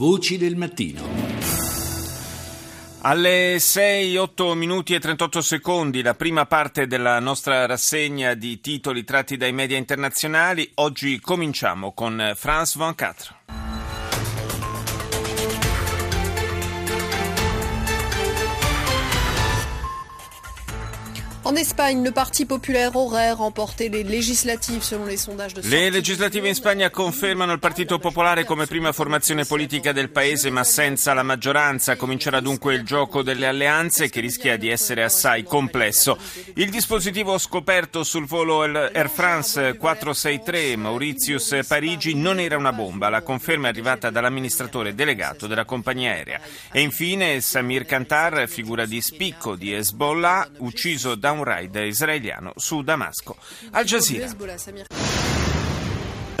Voci del mattino. Alle 6, 8 minuti e 38 secondi la prima parte della nostra rassegna di titoli tratti dai media internazionali. Oggi cominciamo con France 24. En Espagne, le Parti populaire aurait remporté les législatives selon les sondages de Le legislative in Spagna confermano il Partito Popolare come prima formazione politica del paese, ma senza la maggioranza. Comincerà dunque il gioco delle alleanze che rischia di essere assai complesso. Il dispositivo scoperto sul volo Air France 463 Mauritius Parigi non era una bomba. La conferma è arrivata dall'amministratore delegato della compagnia aerea. E infine Samir Kantar, figura di spicco di Hezbollah, ucciso da un raid israeliano su Damasco. Al Jazeera.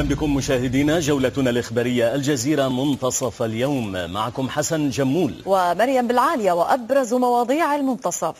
بكم مشاهدينا جولتنا الإخبارية الجزيرة منتصف اليوم معكم حسن جمول ومريم بالعالية وأبرز مواضيع المنتصف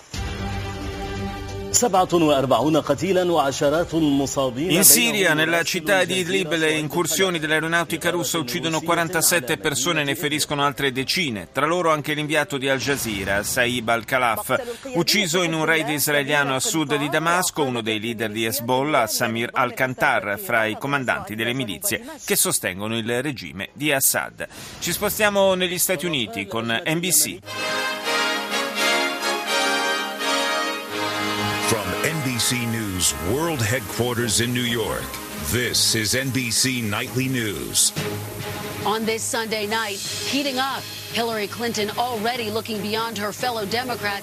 In Siria, nella città di Idlib, le incursioni dell'aeronautica russa uccidono 47 persone e ne feriscono altre decine, tra loro anche l'inviato di Al Jazeera, Saib al-Khalaf, ucciso in un raid israeliano a sud di Damasco, uno dei leader di Hezbollah, Samir al-Kantar, fra i comandanti delle milizie che sostengono il regime di Assad. Ci spostiamo negli Stati Uniti con NBC. News World Headquarters in New York, this is NBC Nightly News. On this Sunday night, heating up.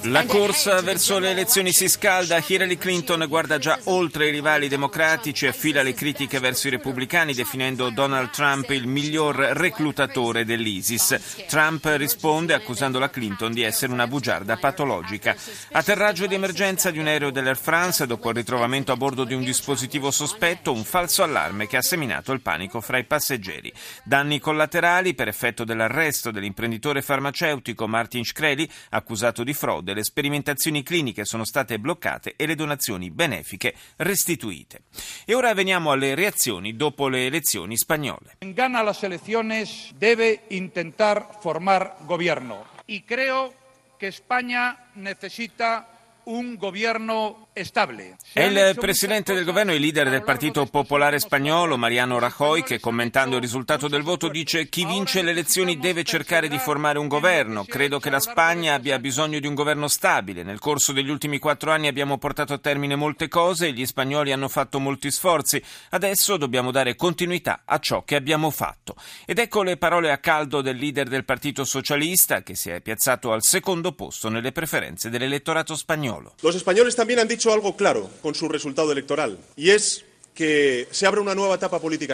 La corsa verso le elezioni si scalda. Hillary Clinton guarda già oltre i rivali democratici e affila le critiche verso i repubblicani, definendo Donald Trump il miglior reclutatore dell'ISIS. Trump risponde accusando la Clinton di essere una bugiarda patologica. Atterraggio di emergenza di un aereo dell'Air France dopo il ritrovamento a bordo di un dispositivo sospetto, un falso allarme che ha seminato il panico fra i passeggeri. Danni collaterali per effetto dell'arresto dell'imprenditore farmaceutico Martin Shkreli, accusato di frode, le sperimentazioni cliniche sono state bloccate e le donazioni benefiche restituite. E ora veniamo alle reazioni dopo le elezioni spagnole. Quien gana las elecciones debe intentar formar gobierno. Y creo que España necesita un. Se È il presidente del governo e leader del Partito Popolare Spagnolo. Mariano Rajoy, che commentando il risultato del voto dice chi vince le elezioni deve cercare di formare un governo. Credo che la Spagna abbia bisogno di un governo stabile. Nel corso degli ultimi quattro anni abbiamo portato a termine molte cose e gli spagnoli hanno fatto molti sforzi. Adesso dobbiamo dare continuità a ciò che abbiamo fatto. Ed ecco le parole a caldo del leader del Partito Socialista che si è piazzato al secondo posto nelle preferenze dell'elettorato spagnolo. Los españoles también han dicho algo claro con su resultado electoral y es que se abre una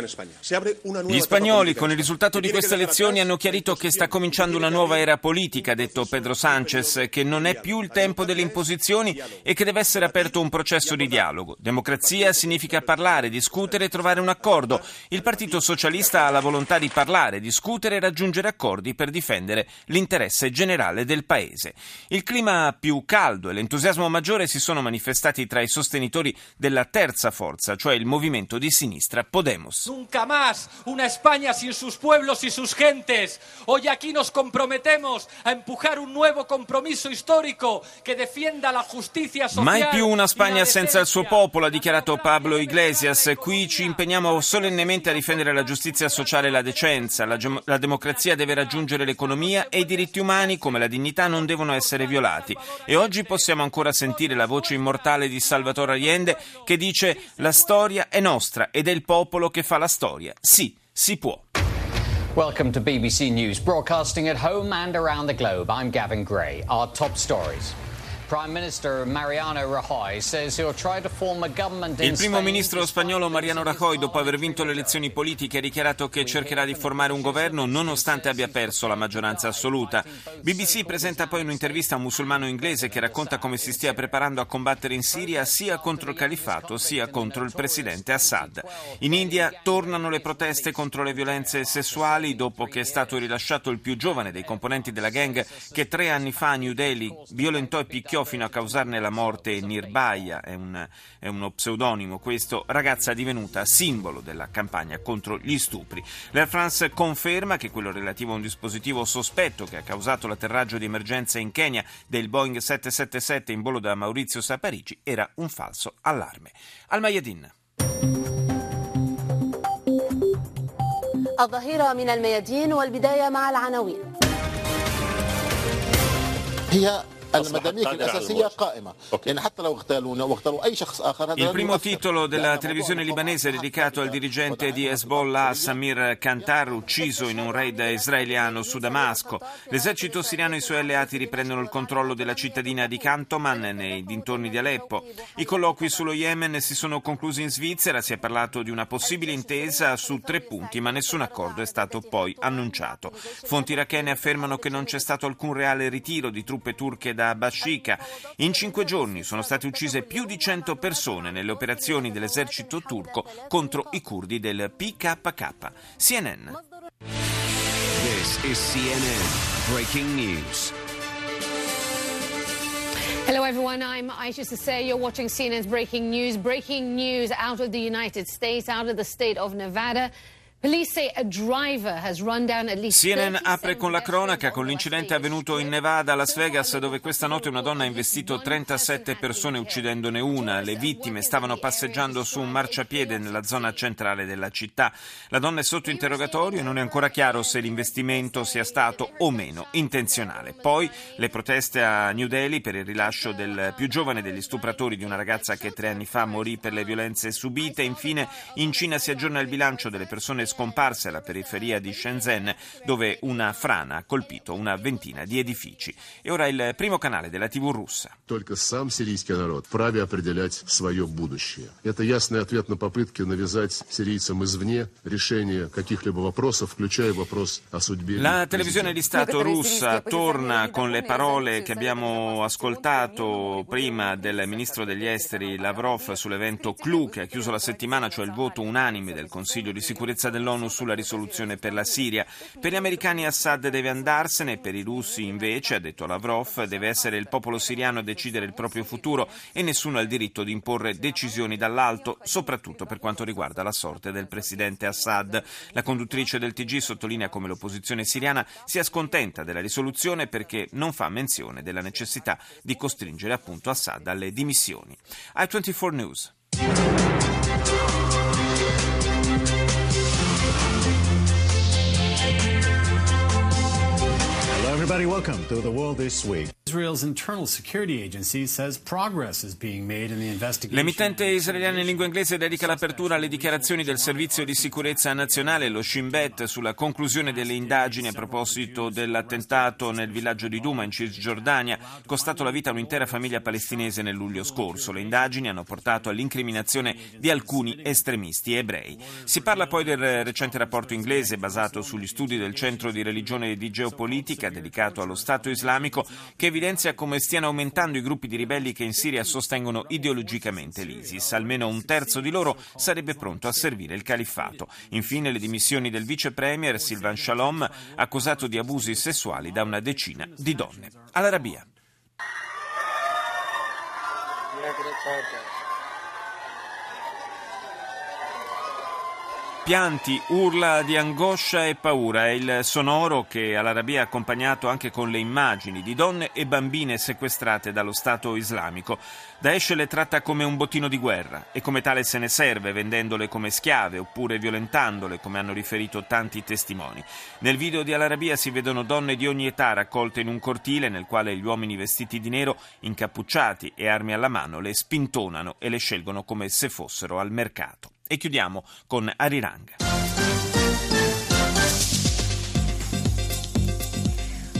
España. Se abre una nueva Gli spagnoli con il risultato di queste elezioni hanno chiarito che sta cominciando una nuova era politica, ha detto Pedro Sánchez, che non è più il tempo delle imposizioni e che deve essere aperto un processo di dialogo. Democrazia significa parlare, discutere e trovare un accordo. Il Partito Socialista ha la volontà di parlare, discutere e raggiungere accordi per difendere l'interesse generale del Paese. Il clima più caldo e l'entusiasmo maggiore si sono manifestati tra i sostenitori della terza forza, cioè il movimento di sinistra Podemos. Nunca más una España sin sus pueblos y sus gentes. Hoy aquí nos comprometemos a empujar un nuevo compromiso histórico que defienda la justicia social. Mai più una Spagna senza il suo popolo, ha dichiarato Pablo Iglesias. Qui ci impegniamo solennemente a difendere la giustizia sociale e la decenza. La, gem- la democrazia deve raggiungere l'economia e i diritti umani, come la dignità, non devono essere violati. E oggi possiamo ancora sentire la voce immortale di Salvatore Allende che dice: La storia è nostra ed è il popolo che fa la storia. Sì, si può. Welcome to BBC News, broadcasting at home and around the globe. I'm Gavin Gray. Our top stories. Il primo ministro spagnolo Mariano Rajoy, dopo aver vinto le elezioni politiche, ha dichiarato che cercherà di formare un governo nonostante abbia perso la maggioranza assoluta. BBC presenta poi un'intervista a un musulmano inglese che racconta come si stia preparando a combattere in Siria sia contro il califato sia contro il presidente Assad. In India tornano le proteste contro le violenze sessuali dopo che è stato rilasciato il più giovane dei componenti della gang che tre anni fa a New Delhi violentò e picchiò rifiutò fino a causarne la morte Nirbaya, è, un, è uno pseudonimo questo, ragazza divenuta simbolo della campagna contro gli stupri. L'Air France conferma che quello relativo a un dispositivo sospetto che ha causato l'atterraggio di emergenza in Kenya del Boeing 777 in volo da Maurizio Saparigi era un falso allarme. Al Mayadin. الظهيرة من الميادين والبداية مع العناوين هي المداميك الأساسية قائمة يعني حتى لو اغتالونا واغتالوا أي شخص آخر هذا Il primo titolo della televisione libanese è dedicato al dirigente di Hezbollah Samir Kantar ucciso in un raid israeliano su Damasco. L'esercito siriano e i suoi alleati riprendono il controllo della cittadina di Cantoman nei dintorni di Aleppo. I colloqui sullo Yemen si sono conclusi in Svizzera, si è parlato di una possibile intesa su tre punti ma nessun accordo è stato poi annunciato. Fonti irachene affermano che non c'è stato alcun reale ritiro di truppe turche da da Bashika. In cinque giorni sono state uccise più di 100 persone nelle operazioni dell'esercito turco contro i curdi del PKK. CNN. This is CNN Breaking News. Hello, everyone. I'm Aisha Sasay. You're watching CNN's Breaking News. Breaking news out of the United States, out of the state of Nevada. CNN apre con la cronaca con l'incidente avvenuto in Nevada, Las Vegas, dove questa notte una donna ha investito 37 persone uccidendone una. Le vittime stavano passeggiando su un marciapiede nella zona centrale della città. La donna è sotto interrogatorio e non è ancora chiaro se l'investimento sia stato o meno intenzionale. Poi le proteste a New Delhi per il rilascio del più giovane degli stupratori di una ragazza che tre anni fa morì per le violenze subite. Infine in Cina si aggiorna il bilancio delle persone scomparse alla periferia di Shenzhen, dove una frana ha colpito una ventina di edifici. E ora il primo canale della TV russa. Только сам сирийский народ вправе определять свое будущее. Это ясный ответ на попытки навязать сирийцам извне решение каких-либо вопросов, включая вопрос о судьбе. La televisione di Stato russa torna con le parole che abbiamo ascoltato prima del ministro degli esteri Lavrov sull'evento CLU che ha chiuso la settimana, cioè il voto unanime del Consiglio di sicurezza dell'ONU dell'ONU sulla risoluzione per la Siria. Per gli americani Assad deve andarsene, per i russi invece, ha detto Lavrov, deve essere il popolo siriano a decidere il proprio futuro e nessuno ha il diritto di imporre decisioni dall'alto, soprattutto per quanto riguarda la sorte del presidente Assad. La conduttrice del TG sottolinea come l'opposizione siriana sia scontenta della risoluzione perché non fa menzione della necessità di costringere appunto Assad alle dimissioni. I24 News. Everybody. Welcome to the world this week. L'emittente israeliana in lingua inglese dedica l'apertura alle dichiarazioni del Servizio di Sicurezza Nazionale, lo Shin Bet, sulla conclusione delle indagini a proposito dell'attentato nel villaggio di Duma in Cisgiordania, costato la vita a un'intera famiglia palestinese nel luglio scorso. Le indagini hanno portato all'incriminazione di alcuni estremisti ebrei. Si parla poi del recente rapporto inglese basato sugli studi del Centro di Religione e di Geopolitica dedicato allo Stato islamico che evidenzia come stiano aumentando i gruppi di ribelli che in Siria sostengono ideologicamente l'ISIS. Almeno un terzo di loro sarebbe pronto a servire il califfato. Infine le dimissioni del vice premier Silvan Shalom, accusato di abusi sessuali da una decina di donne. All'Arabia. Pianti, urla di angoscia e paura è il sonoro che all'Arabia ha accompagnato anche con le immagini di donne e bambine sequestrate dallo Stato islamico. Daesh le tratta come un bottino di guerra e come tale se ne serve vendendole come schiave oppure violentandole come hanno riferito tanti testimoni. Nel video di Al-Arabia si vedono donne di ogni età raccolte in un cortile nel quale gli uomini vestiti di nero, incappucciati e armi alla mano le spintonano e le scelgono come se fossero al mercato. E chiudiamo con Arirang.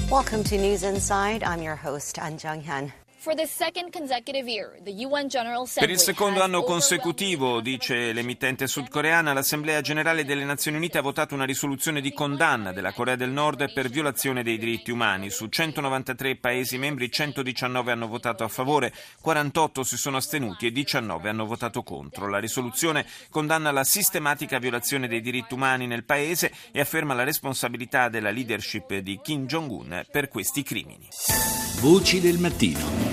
Welcome to News Inside. I'm your host, An Jung Hyun. Per il secondo anno consecutivo, dice l'emittente sudcoreana, l'Assemblea generale delle Nazioni Unite ha votato una risoluzione di condanna della Corea del Nord per violazione dei diritti umani. Su 193 Paesi membri, 119 hanno votato a favore, 48 si sono astenuti e 19 hanno votato contro. La risoluzione condanna la sistematica violazione dei diritti umani nel Paese e afferma la responsabilità della leadership di Kim Jong-un per questi crimini. Voci del mattino.